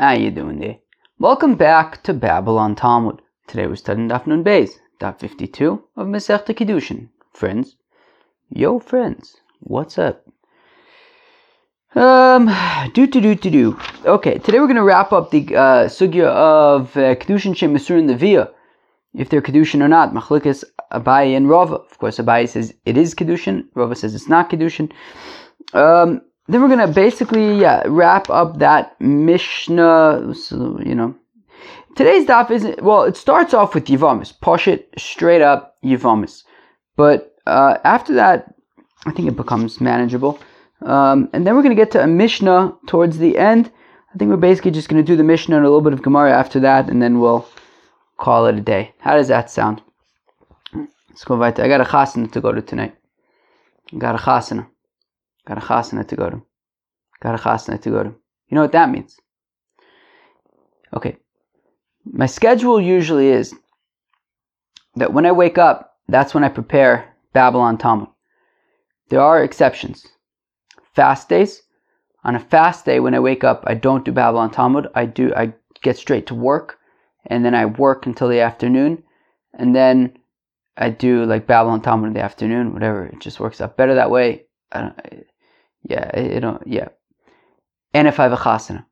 How you doing there? Welcome back to Babble On Talmud. Today we're studying Daf Nun Beis, Daf 52 of Masechta Kiddushin. Friends, yo friends, what's up? Um, do to do to do. Okay, today we're to wrap up the uh, sugya of uh, Kiddushin Shem Masurin Levia, if they're Kiddushin or not. Machlikas Abaye and Rava. Of course, Abaye says it is Kiddushin, Rava says it's not Kiddushin. Um, then we're going to basically yeah, wrap up that Mishnah, so, you know. Today's daf isn't, well, it starts off with Yivamis, Poshit, straight up Yivamis. But uh, after that, I think it becomes manageable. Um, and then we're going to get to a Mishnah towards the end. I think we're basically just going to do the Mishnah and a little bit of Gemara after that, and then we'll call it a day. How does that sound? Let's go right. I got a chasana to go to tonight. I got a chasana. Got a chasana to go to. Got a chasana to go to. You know what that means? Okay. My schedule usually is that when I wake up, that's when I prepare Babble On Talmud. There are exceptions. Fast days. On a fast day, when I wake up, I don't do Babble On Talmud. I do. I get straight to work, and then I work until the afternoon, and then I do like Babble On Talmud in the afternoon. Whatever. It just works out better that way. I don't, yeah, it don't. Yeah. And if I have a chasana,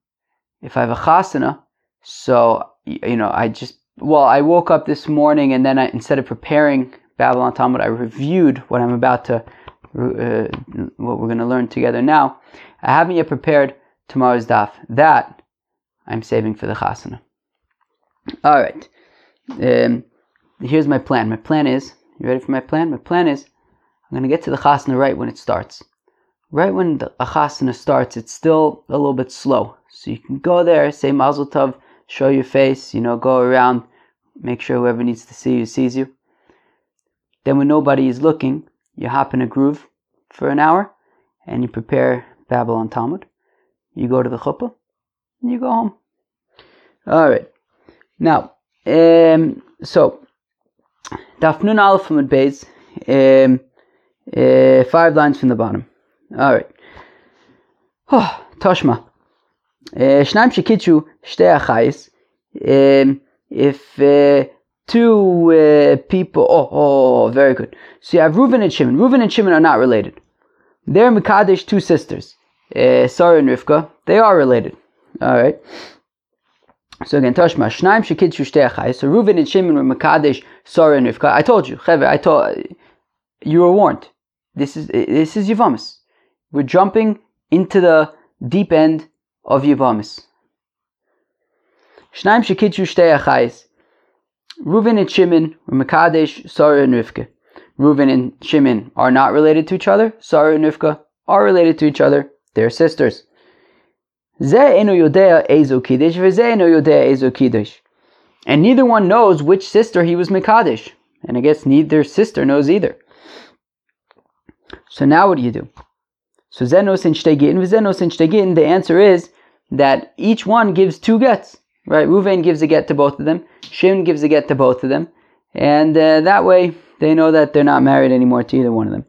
if I have a chasana, so you know, I just well, I woke up this morning and then I, instead of preparing Babble On Talmud, I reviewed what I'm about to, uh, what we're going to learn together now. I haven't yet prepared tomorrow's daf. That I'm saving for the chasana. All right. Um, here's my plan. My plan is, you ready for my plan? My plan is, I'm going to get to the chasana right when it starts. Right when the chasana starts, it's still a little bit slow. So you can go there, say Mazel Tov, show your face, you know, go around, make sure whoever needs to see you sees you. Then when nobody is looking, you hop in a groove for an hour and you prepare Babble On Talmud. You go to the chuppah and you go home. All right. Now, um, so Daf Nun Aleph from Beis, um, uh, five lines from the bottom. All right. Oh, Toshma. Eh, Shnaim shekichu shtei achais. Um, if uh, two uh, people, oh oh, oh, oh, oh, very good. So you have Reuven and Shimon. Reuven and Shimon are not related. They're Mikadesh, two sisters, uh, Sarah and Rivka. They are related. All right. So again, Toshma, Shnaim shekitsu shtei achais. So Reuven and Shimon were Makadesh, Sarah and Rivka. I told you, I told you were warned. This is this is Yivamis. We're jumping into the deep end of Yivamis. Shnaim Shekidshu Shtei. Reuven and Shimon were Mekadesh, Sarah and Rivka. Reuven and Shimon are not related to each other. Sarah and Rivka are related to each other. They're sisters. And neither one knows which sister he was Mekadesh. And I guess neither sister knows either. So now what do you do? So Zenos and Shtegin, Zenos and Shtegin, the answer is that each one gives two gets. Right? Ruvain gives a get to both of them. Shimon gives a get to both of them. And uh, that way they know that they're not married anymore to either one of them.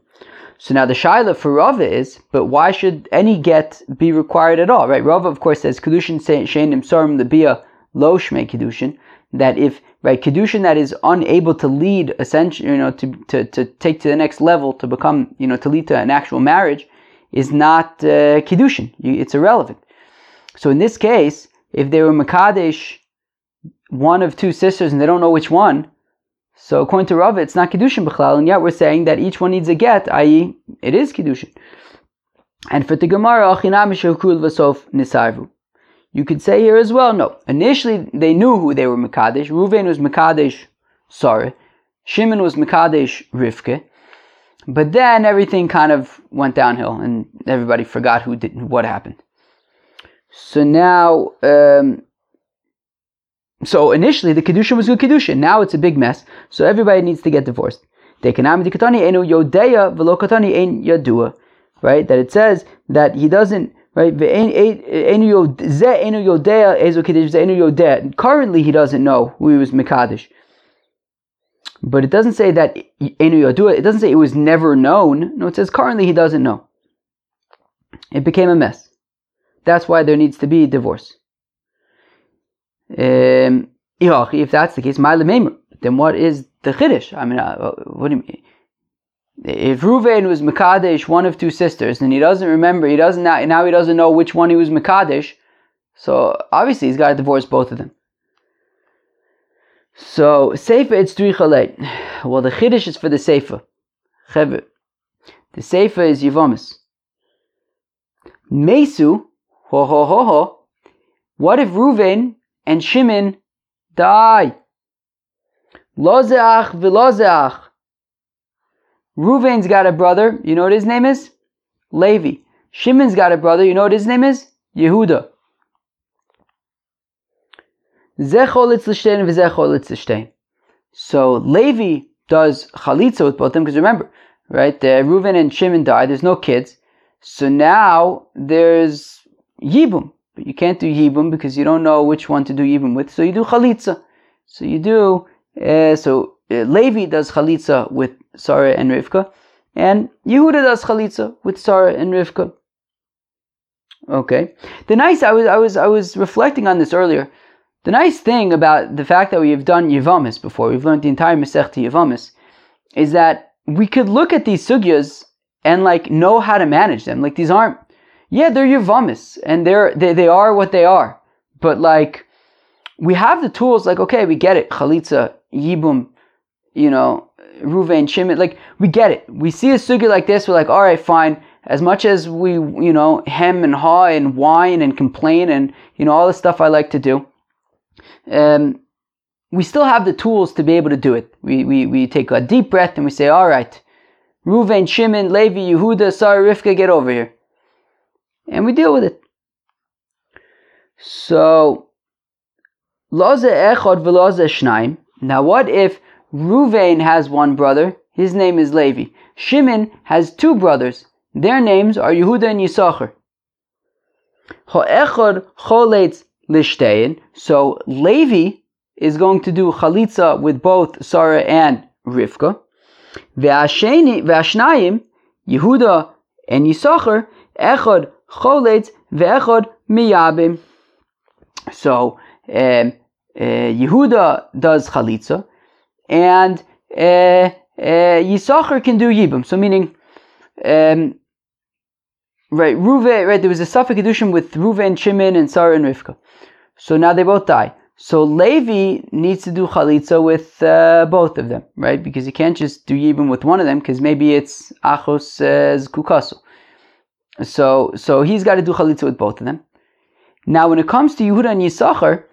So now the shaila for Rava is, but why should any get be required at all, right? Rava, of course, says kedushin sheinim sarim the bia lo shmei kedushin. That if right kedushin that is unable to lead essentially, you know, to, to, to take to the next level to become, you know, to lead to an actual marriage, is not uh, kedushin. It's irrelevant. So in this case, if they were makadesh, one of two sisters, and they don't know which one, so according to Rava, it's not Kiddushin B'chlal, and yet we're saying that each one needs a get, i.e., it is Kiddushin. And for the Gemara, Nisarvu. You could say here as well, no. Initially, they knew who they were Mekadesh. Ruvain was Mekadesh sorry. Shimon was Mekadesh Rivke. But then everything kind of went downhill, and everybody forgot who did what happened. So now, um, so initially the kedusha was good kedusha. Now it's a big mess. So everybody needs to get divorced. Right? That it says that he doesn't. Right? Currently, he doesn't know who he was Mekadesh. But it doesn't say that It doesn't say it was never known. No, it says currently he doesn't know. It became a mess. That's why there needs to be divorce. Um, if that's the case, then what is the chiddush? I mean, uh, what do you mean? If Ruvain was Makadesh, one of two sisters, and he doesn't remember, he doesn't now, now he doesn't know which one he was Makadesh, so obviously he's got to divorce both of them. So Sefer it's three Well, the chiddush is for the Sefer. The Sefer is Yivamis. Mesu, ho ho ho ho. What if Ruvain and Shimon die? Lozeach v'lozeach. Ruvain's got a brother. You know what his name is? Levi. Shimon's got a brother. You know what his name is? Yehuda. So Levi does chalitza with both of them because remember, right? Uh, Reuven and Shimon died. There's no kids, so now there's yibum, but you can't do yibum because you don't know which one to do yibum with. So you do chalitza. So you do. Uh, so uh, Levi does chalitza with Sarah and Rivka, and Yehuda does chalitza with Sarah and Rivka. Okay. The nice I was I was I was reflecting on this earlier. The nice thing about the fact that we have done Yevamis before, we've learned the entire Masechta Yevamis, is that we could look at these sugyas and like know how to manage them. Like these aren't, yeah, they're Yevamis and they're they, they are what they are, but like we have the tools. Like okay, we get it, Chalitza, Yibum, you know, Ruvain, Shimon. Like we get it. We see a sugya like this, we're like, all right, fine. As much as we, you know, hem and haw and whine and complain and you know all the stuff I like to do um, we still have the tools to be able to do it. We, we, we take a deep breath and we say, all right, Reuven, Shimon, Levi, Yehuda, Sarah, Rivka, get over here. And we deal with it. So, Loze Echod Veloze Shnaim. Now what if Reuven has one brother, his name is Levi. Shimon has two brothers, their names are Yehuda and Yisachar. Ho'echod choletz lishtayin. So Levi is going to do chalitza with both Sarah and Rivka. Ve'ashnayim, Yehuda and Yisachar, echad choletz ve'echad miyabim. So um, uh, Yehuda does chalitza, and uh, uh, Yisachar can do yibum. So meaning, um, right, Ruve, right, there was a suffix with Ruve Shimon and Sarah and Rivka. So now they both die. So Levi needs to do chalitza with uh, both of them, right? Because you can't just do yibum with one of them, because maybe it's achos uh, zkukasu. So so he's got to do chalitza with both of them. Now, when it comes to Yehuda and Yisachar,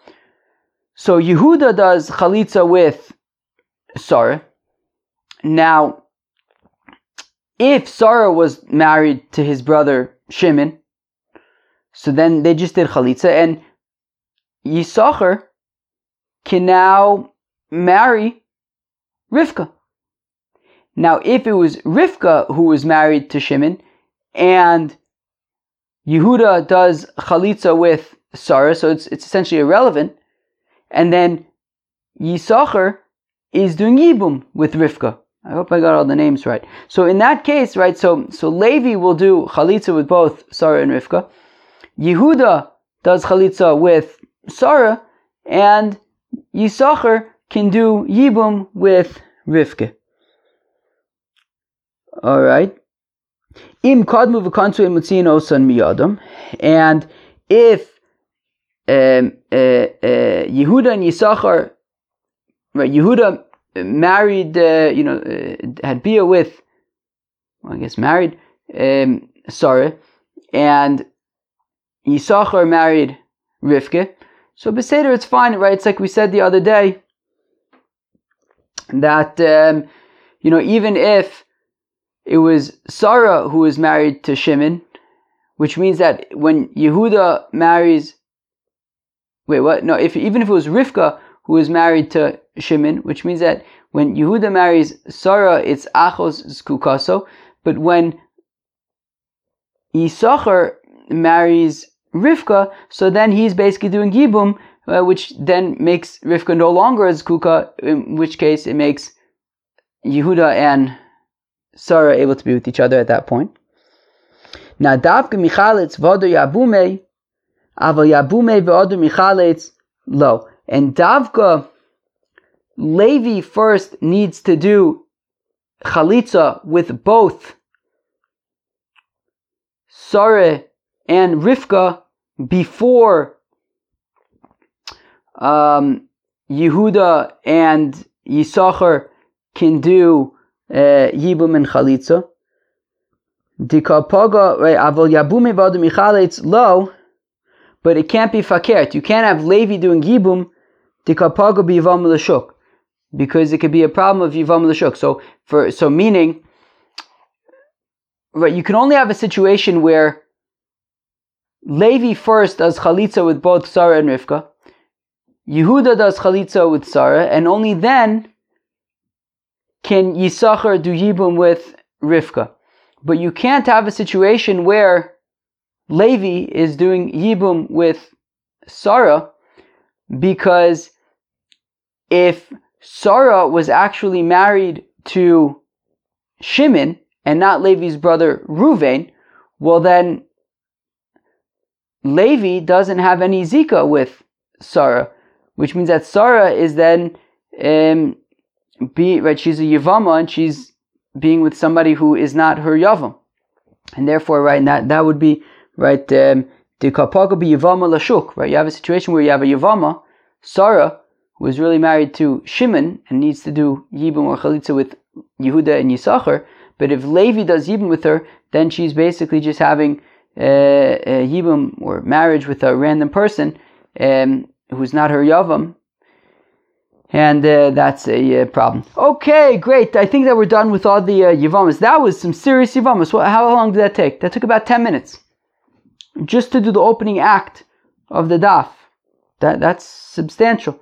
so Yehuda does chalitza with Sarah. Now, if Sarah was married to his brother Shimon, so then they just did chalitza, and Yisachar can now marry Rivka. Now, if it was Rivka who was married to Shimon, and Yehuda does chalitza with Sarah, so it's, it's essentially irrelevant, and then Yisachar is doing Yibum with Rivka. I hope I got all the names right. So in that case, right, so so Levi will do chalitza with both Sarah and Rivka. Yehuda does chalitza with Sarah, and Yisachar can do Yibum with Rivke. Alright. Im kadmu v'kantu emutzin osan miyadam. And if um, uh, uh, Yehuda and Yisachar, right, Yehuda married, uh, you know, uh, had beer with, well, I guess married um, Sarah, and Yisachar married Rivke, so Beseder, it's fine, right? It's like we said the other day that, um, you know, even if it was Sarah who was married to Shimon, which means that when Yehuda marries, wait, what? No, if even if it was Rivka who was married to Shimon, which means that when Yehuda marries Sarah, it's Achos Skukaso, but when Yisachar marries Rivka, so then he's basically doing Yibum, uh, which then makes Rivka no longer as Kuka, in which case it makes Yehuda and Sarah able to be with each other at that point. Now, Davka Michalitz Vodo Yabume, Aval Yabume Vodo Michalitz lo. And Davka, Levi first needs to do chalitza with both Sarah and Rivka before um, Yehuda and Yisachar can do uh, Yibum and Chalitza. Dikapaga, Michalitz low, but it can't be Fakert. You can't have Levi doing Yibum, because it could be a problem of Yivam Lashuk. So, for, so meaning, right, you can only have a situation where Levi first does Chalitza with both Sarah and Rivka, Yehuda does chalitza with Sarah, and only then can Yisachar do Yibum with Rivka. But you can't have a situation where Levi is doing Yibum with Sarah because if Sarah was actually married to Shimon and not Levi's brother Ruvain, well then Levi doesn't have any Zika with Sarah which means that Sarah is then um, be right. She's a yavama and she's being with somebody who is not her yavam, and therefore, right, that that would be right. Um, the kapaga be yavama lashuk. Right, you have a situation where you have a yavama, Sarah, who is really married to Shimon and needs to do yibum or chalitza with Yehuda and Yisachar. But if Levi does yibum with her, then she's basically just having uh, a yibum or marriage with a random person. Um, who's not her yavam, and uh, that's a uh, problem. Okay, great. I think that we're done with all the uh. That was some serious yavamas. Well, how long did that take? That took about ten minutes, just to do the opening act of the daf. That that's substantial,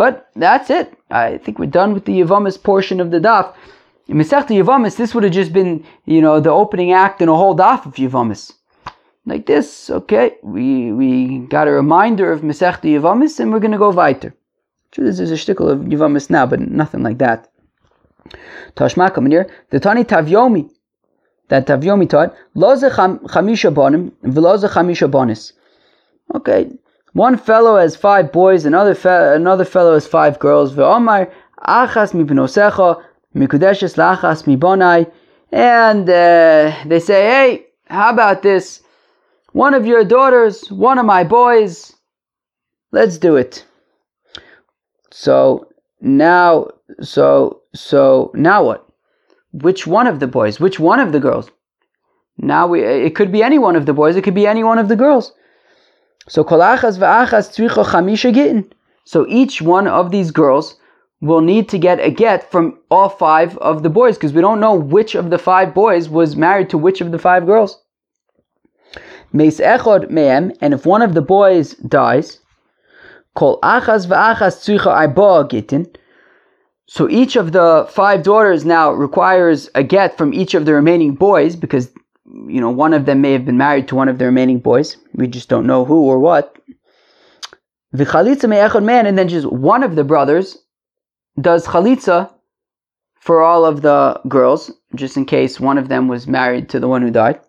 but that's it. I think we're done with the yavamas portion of the daf. In Masechta Yavamas, this would have just been, you know, the opening act in a whole daf of Yavamas like this, okay, we we got a reminder of Masechta Yavamis and we're going to go weiter. This is a shtickle of Yavamis now, but nothing like that. Tashma here. the Tani Tavyomi, that Tavyomi taught, Loze Chamisha Bonim, Veloze Chamisha Bonis. Okay, one fellow has five boys, another fe- another fellow has five girls. Ve'omar Achas mi benosecha, mikudeshes lachas mi bonai. And uh, they say, hey, how about this? one of your daughters, one of my boys. Let's do it. So now, so, so now what? Which one of the boys? Which one of the girls? Now we, it could be any one of the boys, it could be any one of the girls. So kolachas chamisha gittin. So each one of these girls will need to get a get from all five of the boys because we don't know which of the five boys was married to which of the five girls. Meis echod me'em, and if one of the boys dies, kol achas v'achas tzricha arba gitin. So each of the five daughters now requires a get from each of the remaining boys because you know one of them may have been married to one of the remaining boys. We just don't know who or what. Man, and then just one of the brothers does chalitza for all of the girls, just in case one of them was married to the one who died.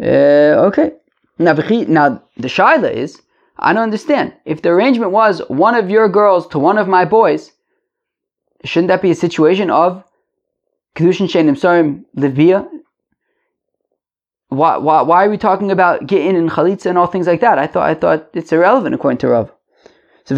Uh, okay. Now, now the shaila is, I don't understand. If the arrangement was one of your girls to one of my boys, shouldn't that be a situation of kedushin shenim sarim levia? Why, why, why are we talking about getting in chalitza and all things like that? I thought I thought it's irrelevant according to Rav. So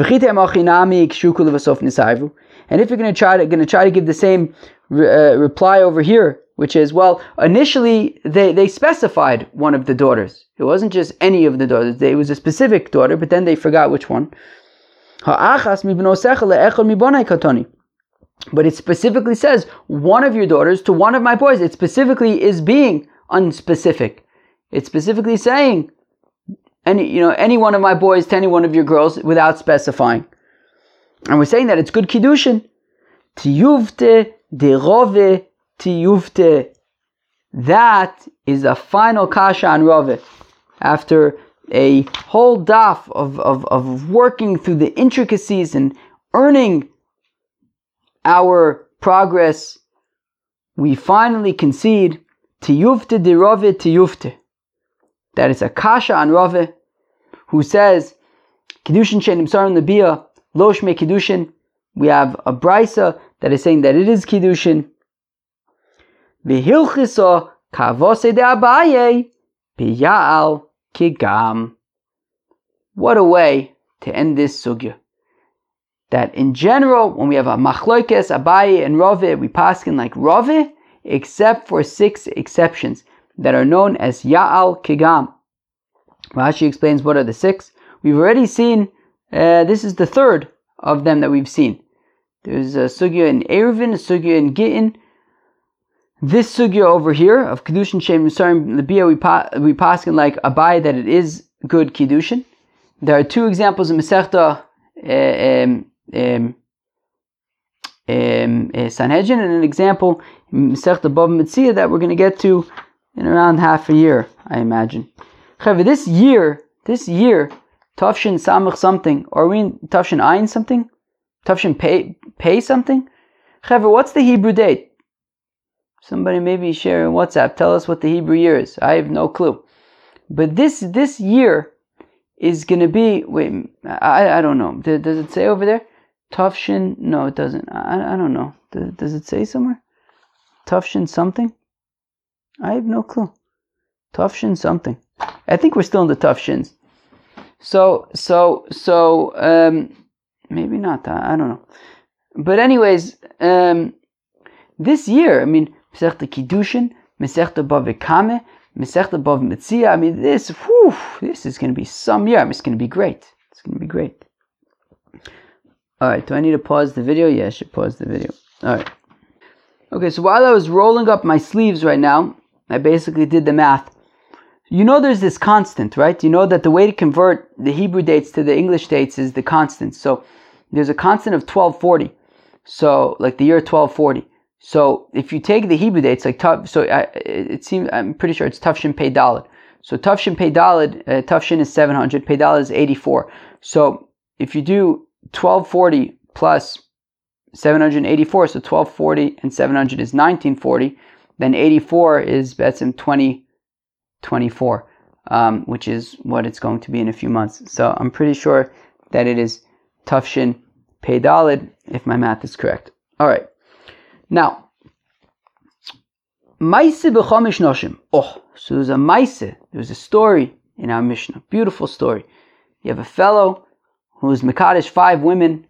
and if you're going to try to going to try to give the same uh, reply over here which is, well, initially they, they specified one of the daughters. It wasn't just any of the daughters. It was a specific daughter, but then they forgot which one. But it specifically says one of your daughters to one of my boys. It specifically is being unspecific. It's specifically saying any you know any one of my boys to any one of your girls without specifying. And we're saying that it's good kiddushin. Tiyuvte derove tiyuvte. That is a final kasha on Rove. After a whole daf of, of, of working through the intricacies and earning our progress, we finally concede tiyufte de Rove tiyufte. That is a kasha on Rove who says Kiddushin shenim sarim lebia losh me kiddushin. We have a brisa that is saying that it is kiddushin. V'hilchisa kavose de abaye biyal kigam. What a way to end this sugya. That in general, when we have a machloikes, abaye, and rove, we pass in like rove, except for six exceptions that are known as ya'al kigam. Rashi explains what are the six. We've already seen, uh, this is the third of them that we've seen. There's a sugya in Eruvin, a sugya in Gittin. This sugya over here of Kedushin Shem Musarim Libya, we, pa- we pass in like Abai that it is good Kedushin. There are two examples in Masechta uh, um, um, um, uh, Sanhedrin and an example Masechta Bava Metzia that we're going to get to in around half a year, I imagine. This year, this year, Tafshin Samach something, or we in Tafshin Ayin something? Tafshin pay, pay something? However, what's the Hebrew date? Somebody maybe share in WhatsApp, tell us what the Hebrew year is. I have no clue. But this this year is going to be, wait, I, I don't know. Does, it say over there? Tafshin? No, it doesn't. I, I don't know. Does it say somewhere? Tafshin something? I have no clue. Tafshin something. I think we're still in the Tafshins. So, so, so, um, maybe not. I, I don't know. But anyways, um, this year, I mean, Mesechta Kiddushin, Mesechta Bava Kamma, Mesechta Bav Metzia. I mean, this, whew, this is going to be some year. I mean, it's going to be great. It's going to be great. All right. Do I need to pause the video? Yeah, I should pause the video. All right. Okay. So while I was rolling up my sleeves right now, I basically did the math. You know, there's this constant, right? You know that the way to convert the Hebrew dates to the English dates is the constant. So there's a constant of 1240. So, like the year 1240. So if you take the Hebrew dates, like so I, it seems I'm pretty sure it's Tufshin Pei. So Tufshin Pei uh, Tufshin is 700, Pei is 84. So if you do 1240 plus 784, so 1240 and 700 is 1940, then 84 is Betsim 2024, um, which is what it's going to be in a few months. So I'm pretty sure that it is Tufshin Pei Dalid, if my math is correct. All right. Now, Maise b'chomish noshim. Oh, so there's a Maise, there's a story in our Mishnah, beautiful story. You have a fellow who's Mekadesh five women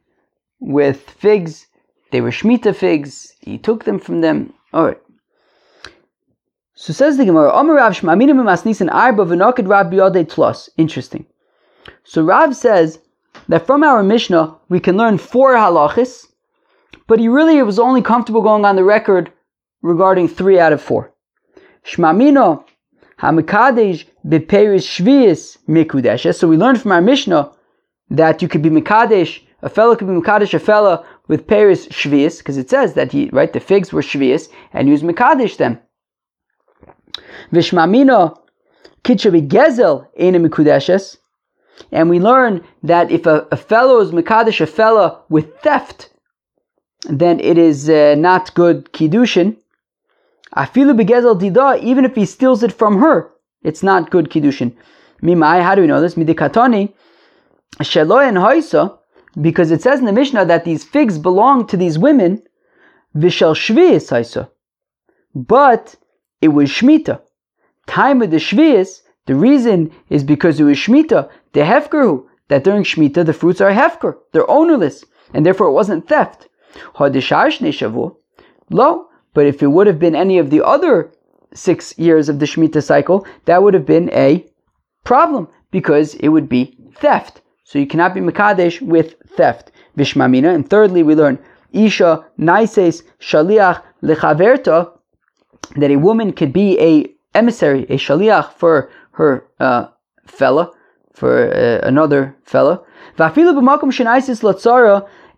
with figs. They were Shemitah figs. He took them from them. All right. So says the Gemara, Omer Rav Shmaminim Masnisan Arba v'noked Rav Biyodei Tlos. Interesting. So Rav says that from our Mishnah we can learn four halachis but he really was only comfortable going on the record regarding three out of four. Shmamino hamikadesh beperis shvius mikudesh. So we learned from our Mishnah that you could be mikadesh, a fellow could be mikadesh a fellow with peris shvius, because it says that he right the figs were shvius and he was mikadesh them. Vishmamino kitchabi gezel ena mikudeshes. And we learn that if a, a fellow is mikadesh a fellow with theft, then it is uh, not good kiddushin. Afilu begezel dida, even if he steals it from her, it's not good kiddushin. Mimai, how do we know this? Midikatoni, sheloyen hoisa, because it says in the Mishnah that these figs belong to these women, vishal shvius hoisa. But it was shmita. Time of the shvius, the reason is because it was shmita, the hefkerhu, that during shmita the fruits are hefker, they're ownerless, and therefore it wasn't theft. Lo, but if it would have been any of the other six years of the Shemitah cycle, that would have been a problem because it would be theft. So you cannot be Makadesh with theft. Vishmamina. And thirdly, we learn Isha Naises Shaliach Lechaverta that a woman could be a emissary, a shaliach for her uh, fella, for uh, another fella.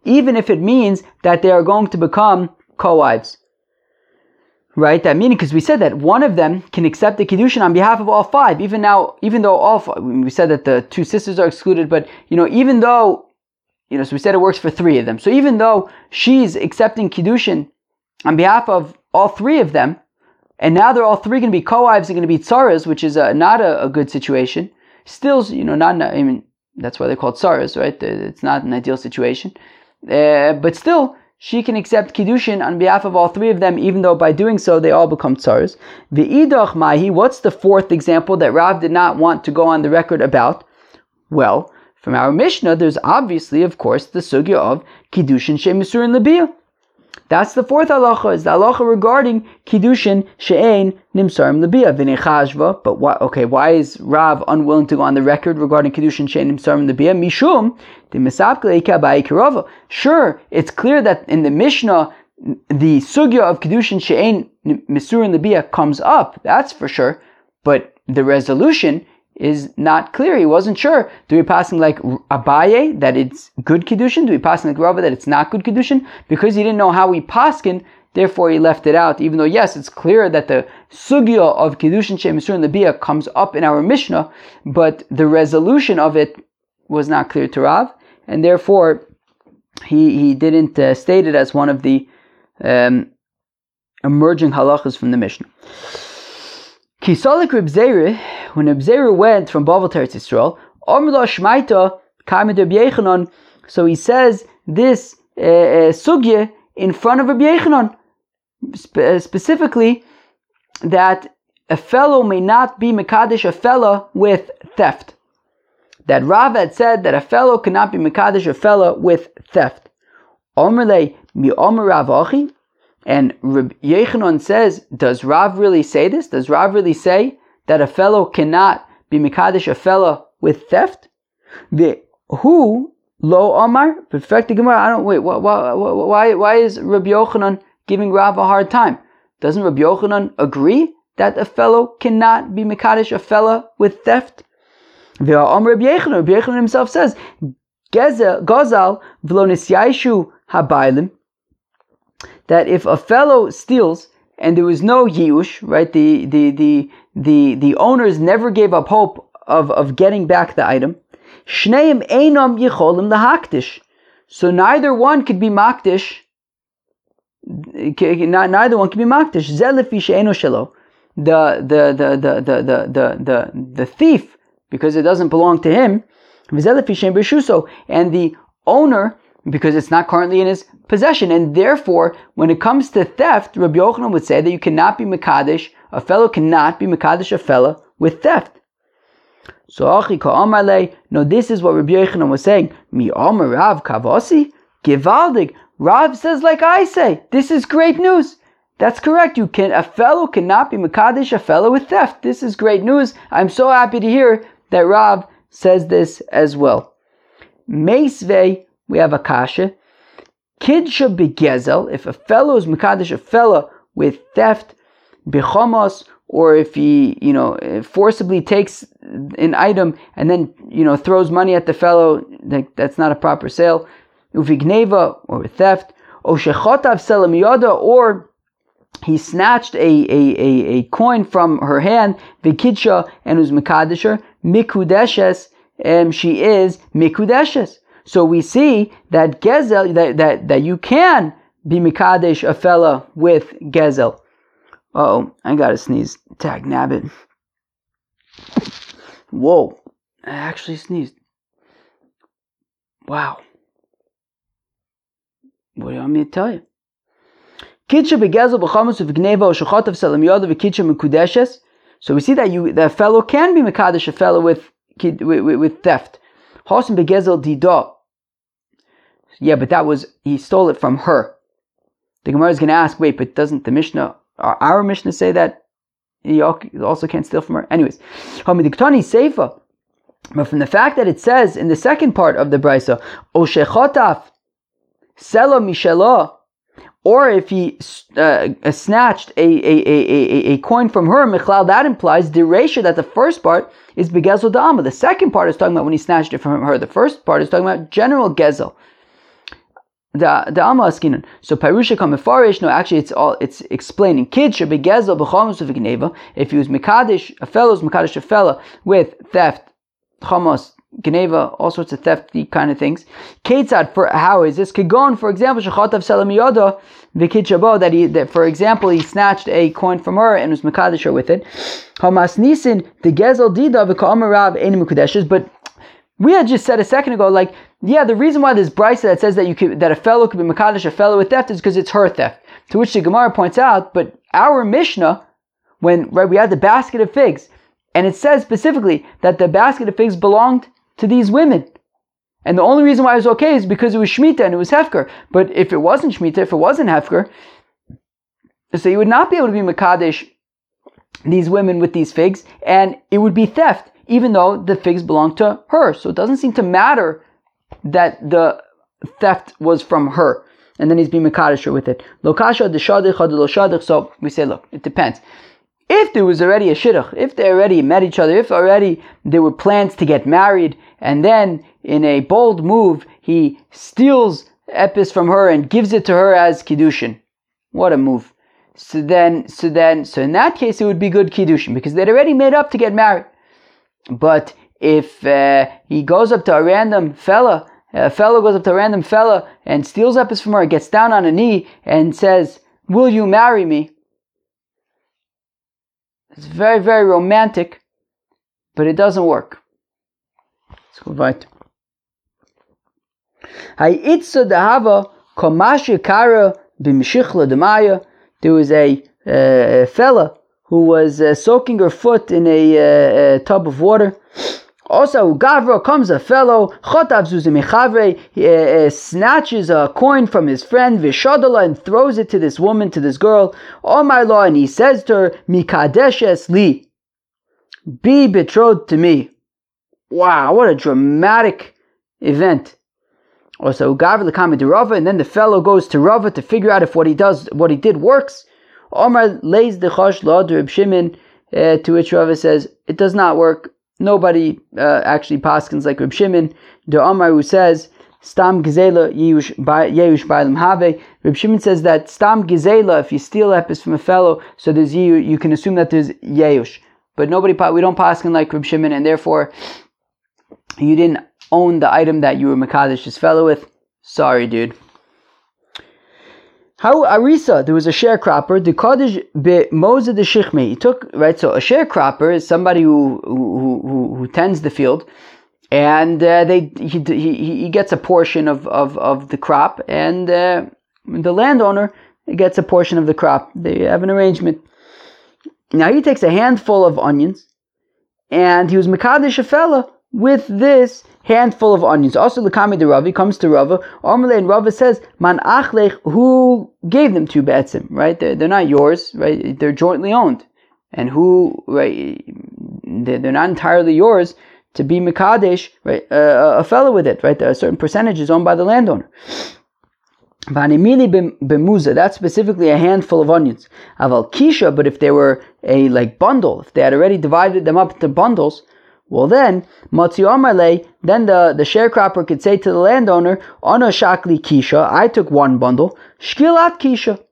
Even if it means that they are going to become co-wives. Right? That meaning, because we said that one of them can accept the Kiddushin on behalf of all five. Even now, even though all five, we said that the two sisters are excluded, but, you know, even though, you know, so we said it works for three of them. So even though she's accepting Kiddushin on behalf of all three of them, and now they're all three going to be co-wives, they're going to be tsaras, which is a, not a, a, good situation. Still, you know, not, I mean, That's why they're called tsaras, right? It's not an ideal situation. Uh, but still, she can accept kiddushin on behalf of all three of them, even though by doing so they all become tsaras. V'idach mahi. What's the fourth example that Rav did not want to go on the record about? Well, from our Mishnah, there's obviously, of course, the sugya of kiddushin shemisur and labiyah. That's the fourth halacha, is the halacha regarding kiddushin she'ein nimsarim labiyah v'nechashva. But why, okay, why is Rav unwilling to go on the record regarding kiddushin she'ein nimsarim labiyah? Mishum Sure, it's clear that in the Mishnah the sugya of kiddushin she'ein misurin labiyah comes up. That's for sure. But the resolution is not clear. He wasn't sure. Do we pass him like Abaye that it's good Kedushin? Do we pass him like Rava that it's not good Kedushin? Because he didn't know how we paskin, therefore he left it out. Even though yes, it's clear that the sugya of kiddushin shemisur and labia comes up in our Mishnah, but the resolution of it was not clear to Rav, and therefore he he didn't uh, state it as one of the um, emerging halachas from the Mishnah. Kisalik Reb when Reb went from Bavel to Yisrael, Shmaita so he says this uh, uh, sugya in front of Reb Yechanan, spe- uh, specifically that a fellow may not be Mekadesh a fellow with theft. That Rav had said that a fellow cannot be Mekadesh a fellow with theft. Omrle mi Rav Achi, and Reb Yechanan says, does Rav really say this? Does Rav really say that a fellow cannot be Mikadosh a fellow with theft? The who lo Omar perfect Gemara. I don't wait. Why, why, why is Reb Yochanan giving Rav a hard time? Doesn't Reb Yochanan agree that a fellow cannot be Mikadosh a fellow with theft? The Reb Yechanan. Himself says, Gazal v'lo nisyaishu habailim that if a fellow steals and there was no yiush, right, the, the, the, the, the owners never gave up hope of, of getting back the item, shneim einam yicholim lahakdish. So neither one could be makdish, neither one can be makdish. Zelefi she'eno shelo. The, the, the, the, the, the, the, the thief, because it doesn't belong to him, and the owner because it's not currently in his possession. And therefore, when it comes to theft, Rabbi Yochanan would say that you cannot be Makadish, a fellow cannot be Makadish a fellow with theft. So no, this is what Rabbi Yochanan was saying. Mi Amar Rav Kavasi, Givaldig. Rav says like I say. This is great news. That's correct. You can a fellow cannot be Makadish a fellow with theft. This is great news. I'm so happy to hear that Rav says this as well. Meisvei we have a kasha. Kidsha begezel, if a fellow is mekadesh a fellow with theft, bechamos, or if he, you know, forcibly takes an item and then, you know, throws money at the fellow, that's not a proper sale. Uvigneva, or theft. O shechotav selamiyada, or he snatched a, a, a, a coin from her hand, vikidsha, and was mekadesher, mikudeshes, and she is mikudeshes. So we see that Gezel, that, that, that you can be Mikadesh a fella with Gezel. oh, I gotta sneeze. Tag nabbit. Whoa, I actually sneezed. Wow. What do you want me to tell you? Kitcha begezel b'chamus of gneva or of salam yodav kitcha mekudeshes. So we see that you that fellow can be mekadesh a fellow with with, with, theft. Hosen begezel dida yeah, but that was, he stole it from her. The Gemara is going to ask, wait, but doesn't the Mishnah, our Mishnah say that he also can't steal from her? Anyways, Hamidiktani Seifa. But from the fact that it says in the second part of the Brisa, Oshechotaf, Sela Mishelah, or if he uh, snatched a, a, a, a, coin from her, Michlal, that implies ratio that the first part is Begezel Da'ama. The second part is talking about when he snatched it from her. The first part is talking about general Gezel Alma Askinan. So Parusha Kamefarish, no, actually it's all it's explaining. Kid should be gezel b'chamos of Gneva. If he was Mikadish, a fellow's Mikadish a fellow with theft, chamos, Geneva, all sorts of thefty kind of things. Ketzad, for how is this? Kigon, for example, Shachatav Selamiyoda, Vikid Shabo, that he, that for example, he snatched a coin from her and was Makadisha with it. Hamas Nisin, the Gezel Dida, Vikam Rav, Any Mukadeshes, but We had just said a second ago, like, yeah, the reason why there's brisa that says that you could, that a fellow could be makadosh a fellow with theft is because it's her theft. To which the Gemara points out, but our Mishnah, when right, we had the basket of figs, and it says specifically that the basket of figs belonged to these women. And the only reason why it was okay is because it was Shemitah and it was Hefker. But if it wasn't Shemitah, if it wasn't Hefker, so you would not be able to be Makadesh these women with these figs, and it would be theft, even though the figs belong to her. So it doesn't seem to matter that the theft was from her. And then he's being Makadesh with it. Lokasha de So we say, look, it depends. If there was already a shidduch, if they already met each other, if already there were plans to get married, and then in a bold move he steals epis from her and gives it to her as kiddushin, what a move! So then, so then, so in that case, it would be good kiddushin because they'd already made up to get married. But if uh, he goes up to a random fella, a fellow goes up to a random fella and steals epis from her, gets down on a knee and says, "Will you marry me?" It's very, very romantic, but it doesn't work. Let's go weiter. Ha'itza dehava komashe kara b'mishichla demaya. There was a, uh, fella who was uh, soaking her foot in a, uh, a tub of water. Also, Gavra comes a fellow, Chotav Zuzimichavre, uh, uh, snatches a coin from his friend Vishadala and throws it to this woman, to this girl. Oh my law, and he says to her, Mikadeshes li, be betrothed to me. Wow, what a dramatic event. Also, Gavra Lakami to Rava, and then the fellow goes to Rava to figure out if what he does, what he did works. Omar lays the chosh law to Shimon, uh, to which Rava says, it does not work Nobody uh, actually paskins like Reb Shimon. The Omar who says Stam Gizela Yeush Bailam Have. Reb Shimon says that Stam Gizela, if you steal epis from a fellow, so there's you, you can assume that there's Yeush. But nobody, we don't paskin like Reb Shimon, and therefore you didn't own the item that you were Makadish's fellow with. Sorry, dude. How Arisa, there was a sharecropper, the Kaddish be Moses the Shichme. He took, right, so a sharecropper is somebody who, who, who, who tends the field, and uh, they he, he, he gets a portion of, of, of the crop, and uh, the landowner gets a portion of the crop. They have an arrangement. Now he takes a handful of onions, and he was Mekadesh a fella with this handful of onions. Also, the Kami de Ravi comes to Rava. Armale and Rava says, Man achlech, who gave them to Betzim, right? They're, they're not yours, right? They're jointly owned. And who, right? They're, they're not entirely yours to be Mekadesh, right? Uh, a fellow with it, right? A certain percentage is owned by the landowner. Vanimili bemuza, that's specifically a handful of onions. Aval kisha, but if they were a like bundle, if they had already divided them up into bundles, well then, Matzi then the, the sharecropper could say to the landowner, Ana Shakli Kisha, I took one bundle, Shkilat Kisha,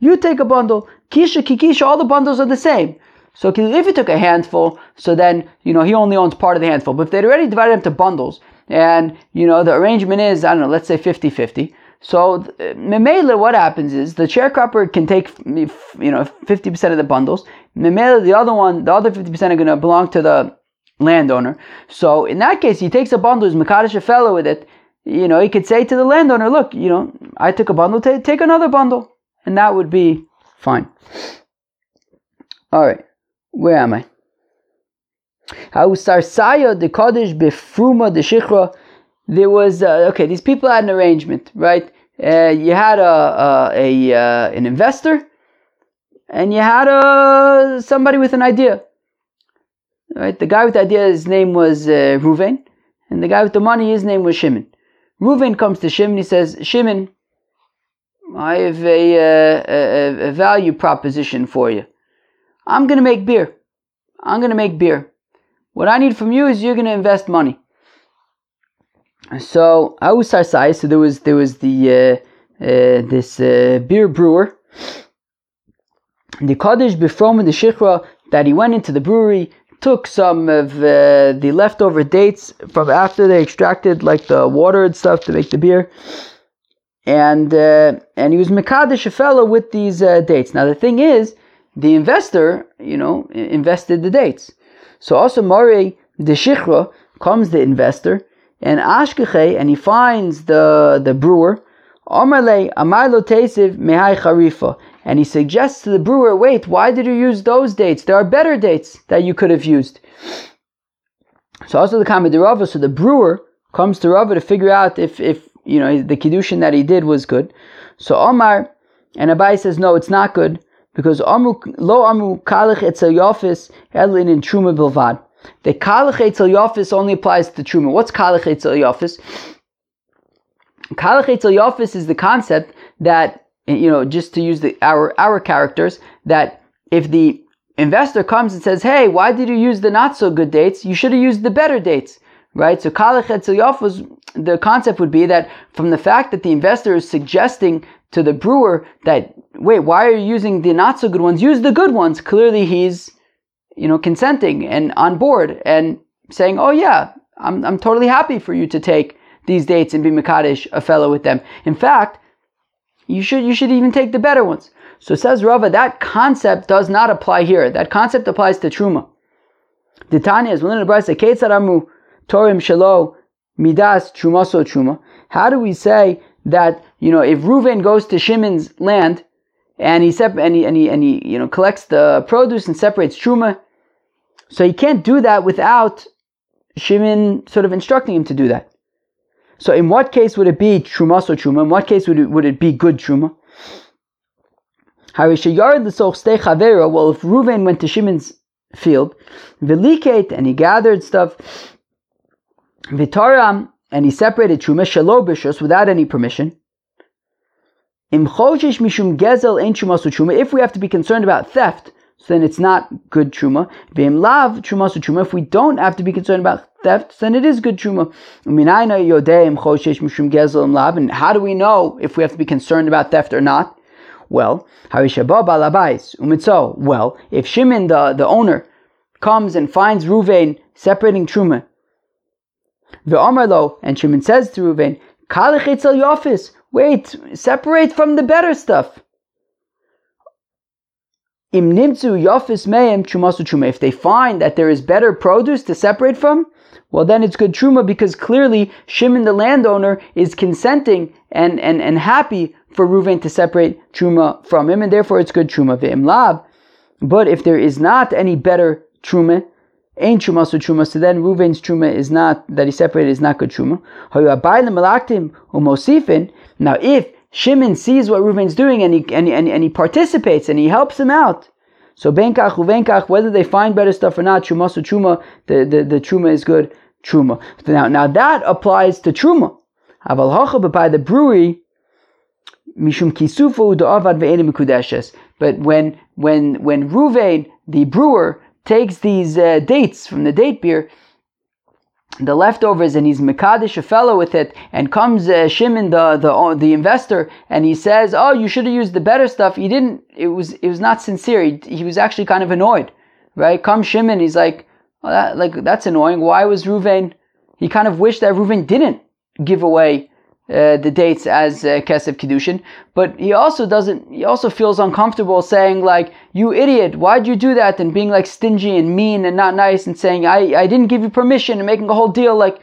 you take a bundle, Kisha Kikisha, all the bundles are the same. So if he took a handful, so then, you know, he only owns part of the handful. But if they'd already divided into bundles, and, you know, the arrangement is, I don't know, let's say 50-50, so Memela, what happens is the sharecropper can take you know 50% of the bundles. Memela, the other one, the other 50% are going to belong to the landowner. So in that case, he takes a bundle, he's Makadish a fellow with it. You know, he could say to the landowner, look, you know, I took a bundle, t- take another bundle. And that would be fine. All right, where am I? How Sarsaya the Kaddish befruma the Shichra. There was uh, okay. These people had an arrangement, right? Uh, you had a, a, a uh, an investor, and you had a uh, somebody with an idea. Right? The guy with the idea, his name was uh, Ruvain, and the guy with the money, his name was Shimon. Ruvain comes to Shimon, he says, Shimon, I have a, uh, a, a value proposition for you. I'm going to make beer. I'm going to make beer. What I need from you is you're going to invest money. So I was so there was there was the uh, uh, this uh, beer brewer, the Kaddish Bifrom and the Shikra, that he went into the brewery took some of uh, the leftover dates from after they extracted like the water and stuff to make the beer. And uh, and he was Mekadesh a fellow with these uh, dates. Now the thing is, the investor, you know, invested the dates. So also Mari the Shichra comes the investor and Ashkeche, and he finds the, the brewer, Omerle Amarlo Tesiv Mehai Charifa. And he suggests to the brewer, wait, why did you use those dates? There are better dates that you could have used. So also the Kama Rava, so the brewer comes to Rava to figure out if, if you know the Kiddushin that he did was good. So Omar and Abaye says, no, it's not good because Amru lo Amru Kalich Etzel Yofis Elin in Truma Bilvad. The Kalich Etzel Yofis only applies to Truma. What's Kalich Etzel Yofis? Kalich Etzel Yofis is the concept that you know, just to use the our our characters, that if the investor comes and says, "Hey, why did you use the not so good dates? You should have used the better dates." Right? So Kalech Etzel was the concept would be that from the fact that the investor is suggesting to the brewer that wait, why are you using the not so good ones? Use the good ones. Clearly, he's you know consenting and on board and saying, "Oh yeah, I'm I'm totally happy for you to take these dates and be mekadesh a fellow with them." In fact, you should you should even take the better ones. So says Rava, that concept does not apply here. That concept applies to truma. The Tanya is the Ketzaramu Torim Shalo Midas Trumaso Truma. How do we say that you know if Reuven goes to Shimon's land and he, sep- and he and he and he you know collects the produce and separates truma, so he can't do that without Shimon sort of instructing him to do that. So in what case would it be truma or truma? In what case would it, would it be good truma? Well, if Reuven went to Shimon's field, Velikate, and he gathered stuff, Vitaram, and he separated truma shalobishus without any permission. If we have to be concerned about theft, so then it's not good truma. V'im lav truma truma. If we don't have to be concerned about theft, then it is good truma. And how do we know if we have to be concerned about theft or not? Well, well, if Shimon, the, the owner, comes and finds Ruvain separating truma, the Omerlo and Shimon says to Ruvain, Wait, separate from the better stuff. Im chumasu. If they find that there is better produce to separate from, well then it's good truma because clearly Shimon the landowner is consenting and, and, and happy for Reuven to separate truma from him, and therefore it's good truma lav. But if there is not any better truma, ain't truma so truma, so then Reuven's truma is not that he separated is not good truma. Now if Shimon sees what Reuven's doing and he, and, and, and he participates and he helps him out. So benkach uvenkach, whether they find better stuff or not, truma so truma, the, the, the truma is good truma. Now, now that applies to truma. Aval hocha, but by the brewery, mishum kisufu da'avad ve'enim mikudeshes. But when when when Ruvain, the brewer, takes these uh, dates from the date beer, the leftovers and he's Mekadesh a fellow with it and comes uh, Shimon the, the the investor and he says oh you should have used the better stuff. He didn't it was it was not sincere. He, he was actually kind of annoyed right? Come Shimon he's like that, like that's annoying. Why was Ruvain he kind of wished that Ruvain didn't give away uh, the dates as uh, Kesef Kiddushin, but he also doesn't, he also feels uncomfortable saying like, you idiot, why'd you do that? And being like stingy and mean and not nice and saying, I, I didn't give you permission and making a whole deal like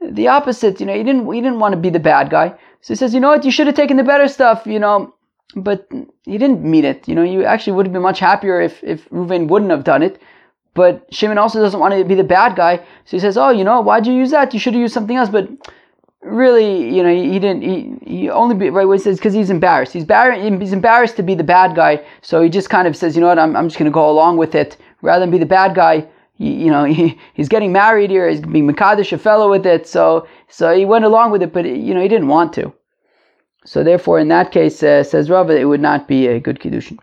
the opposite, you know, he didn't, he didn't want to be the bad guy. So he says, you know what, you should have taken the better stuff, you know, but he didn't mean it. You know, you actually would have been much happier if, if Ruvain wouldn't have done it. But Shimon also doesn't want to be the bad guy. So he says, oh, you know, why'd you use that? You should have used something else. But really, you know, he, didn't. He, he only be, right. What he says because he's embarrassed. He's, bar- he's embarrassed to be the bad guy. So he just kind of says, you know what, I'm, I'm just going to go along with it rather than be the bad guy. He, you know, he, he's getting married here. He's being Makadish a fellow with it. So so he went along with it, but you know, he didn't want to. So therefore, in that case, uh, says Rava, it would not be a good kiddushin.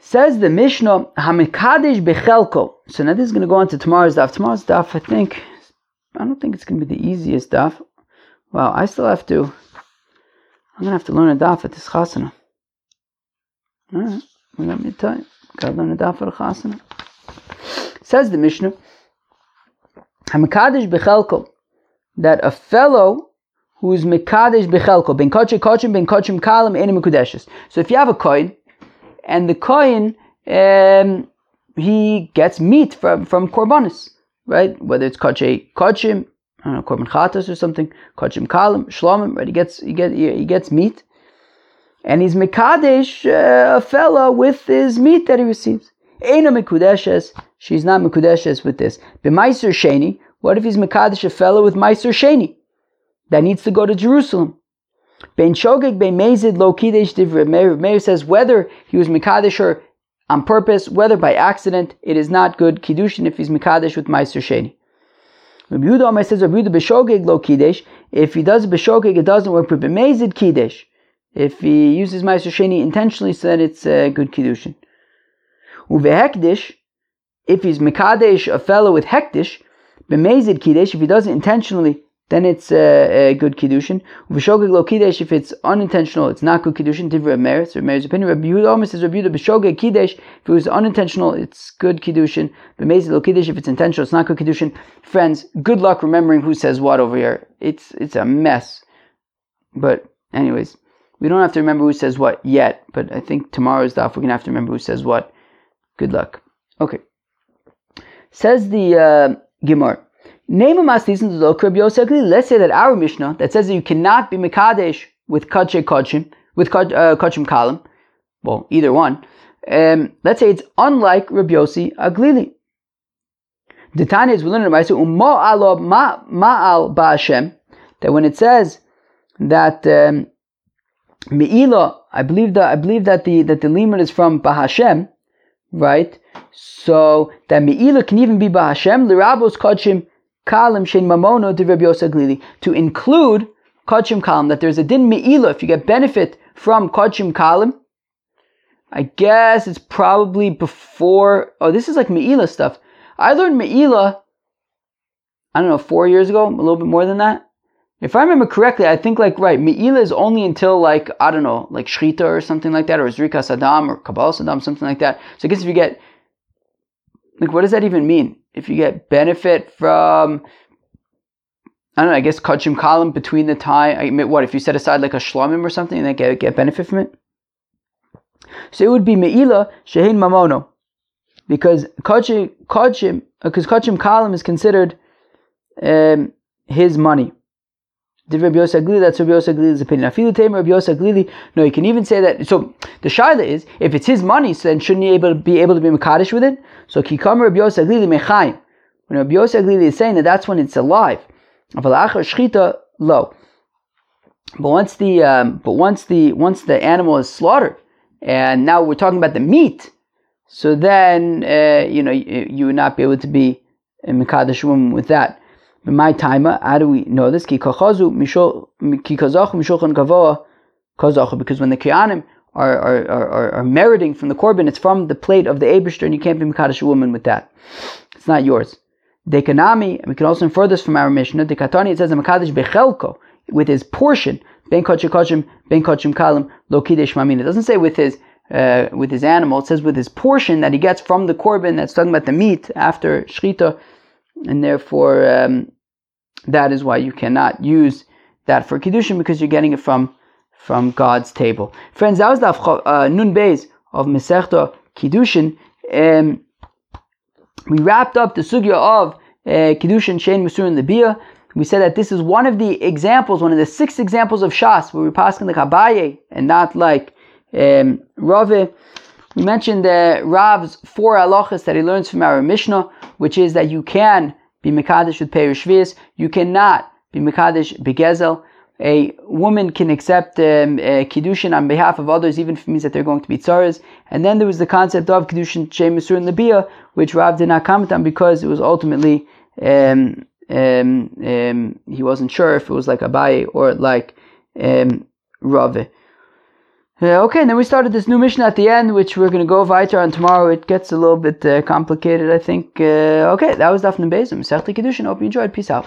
Says the Mishnah, Hamikadesh bechelko. So now this is going to go on to tomorrow's daf. Tomorrow's daf, I think, I don't think it's going to be the easiest daf. Well, I still have to. I'm going to have to learn a daf at this chasana. Alright, we got me time. Got to learn a daf at a chasana. Says the Mishnah, Hamikadesh bechelko, that a fellow who is mekadesh bechelko, ben kochim kochim, ben kochim kalim, eni mekudeshes. So if you have a coin, and the coin, um, he gets meat from, from korbanis right? Whether it's Kache Kachim, I don't know, Korban Chatas or something, Kachim Kalim, Shlomim, right? He gets, he, get, he gets meat. And he's Mekadesh, uh, a fella with his meat that he receives. Eina Mekudeshes, she's not Mekudeshes with this. B'Maiser Sheni, what if he's Mekadesh, a fellow with Maiser Sheni? That needs to go to Jerusalem. Ben Shogeg Ben Mezid Lo Kidesh Divre. Meir says whether he was Mekadesh or on purpose, whether by accident, it is not good kiddushin if he's mikadesh with meiser sheni. Rabbi Yehuda says Rabbi Yehuda b'shogeg lo kiddush. If he does b'shogeg, it doesn't work. But b'mezid kiddush. If he uses meiser sheni intentionally, so that it's a good kiddushin. Uvehekdish. If he's mikadesh, a fellow with hekdish, b'mezid kiddush. If he does it intentionally, then it's a, a good kiddushin. V'shogeg lo kiddush, if it's unintentional, it's not good kiddushin. Divrei so Meir's opinion. Rabbi Yehuda almost says Rabbi Yehuda b'shogeg kiddush, if it was unintentional, it's good kiddushin. B'mezid lo kiddush, if it's intentional, it's not good kiddushin. Friends, good luck remembering who says what over here. It's it's a mess. But anyways, we don't have to remember who says what yet. But I think tomorrow's daf we're gonna have to remember who says what. Good luck. Okay. Says the uh, Gemara. Name Let's say that our Mishnah that says that you cannot be mekadesh with kache kachim with uh, kachim kalim, well, either one. Um, let's say it's unlike Rabbi Yossi Aglili. The Tanya is we learn ma'al ba'ashem that when it says that um, meila, I believe that I believe that the that the limit is from Bahashem, right? So that meila can even be Bahashem. Lirabos kachim kalim shein mamono de Glili to include kachim kalim that there's a din meila if you get benefit from kachim kalim. I guess it's probably before. Oh, this is like meila stuff. I learned meila. I don't know, four years ago, a little bit more than that. If I remember correctly, I think like right, meila is only until like I don't know, like shrita or something like that, or zrika sadam or kabbalah sadam, something like that. So I guess if you get like, what does that even mean? if you get benefit from I don't know, I guess kachim kalim between the time, I admit, what, if you set aside like a shlomim or something and then get, get benefit from it? So it would be me'ila shehin mamono. Because kachim, kachim, because kachim kalim is considered um, his money. That's Rabbi Yosef Glili's opinion. Afilu Tamer, Rabbi Yosef Glili, no, you can even say that. So the shaila is, if it's his money, so then shouldn't he able be able to be Makadish with it? So Kikam Rabbi Yosef Mechayim. When Rabbi Yosef is saying that that's when it's alive. But once the um, but once the once the animal is slaughtered, and now we're talking about the meat, so then uh, you know you, you, would not be able to be a mekadesh woman with that But my timer, how do we know this? Because when the Kianim are, are, are, are, meriting from the Korban, it's from the plate of the Abishter, and you can't be Mekadosh a woman with that. It's not yours. Dekanami, we can also infer this from our Mishnah. Dekatani, it says Mekadosh Bechelko, with his portion, Ben Kochim Ben Kochim Kalim, Lokidesh Mamin. It doesn't say with his uh, with his animal, it says with his portion that he gets from the Korban, that's talking about the meat after Shchita, and therefore um, that is why you cannot use that for kiddushin because you're getting it from from God's table. Friends, that was the uh, Nun Beis of Masechta Kiddushin. Um, we wrapped up the sugya of uh, Kiddushin Shein Musur and Libya. We said that this is one of the examples, one of the six examples of Shas where we're passing like Abaye and not like um. We mentioned uh, Rav's four halachas that he learns from our Mishnah, which is that you can be Mekadesh with Peir Shvius. You cannot be Mekadesh Begezel. A woman can accept um, Kiddushin on behalf of others, even if it means that they're going to be tzaras. And then there was the concept of Kiddushin Shem Mesur and Labia, which Rav did not comment on because it was ultimately, um, um, um, he wasn't sure if it was like Abaye or like um, Rava. Uh, okay, and then we started this new mission at the end, which we're going to go weiter on tomorrow. It gets a little bit uh, complicated, I think. Uh, okay, that was Dafne Bezim. Sechli Kedushin. Hope you enjoyed. Peace out.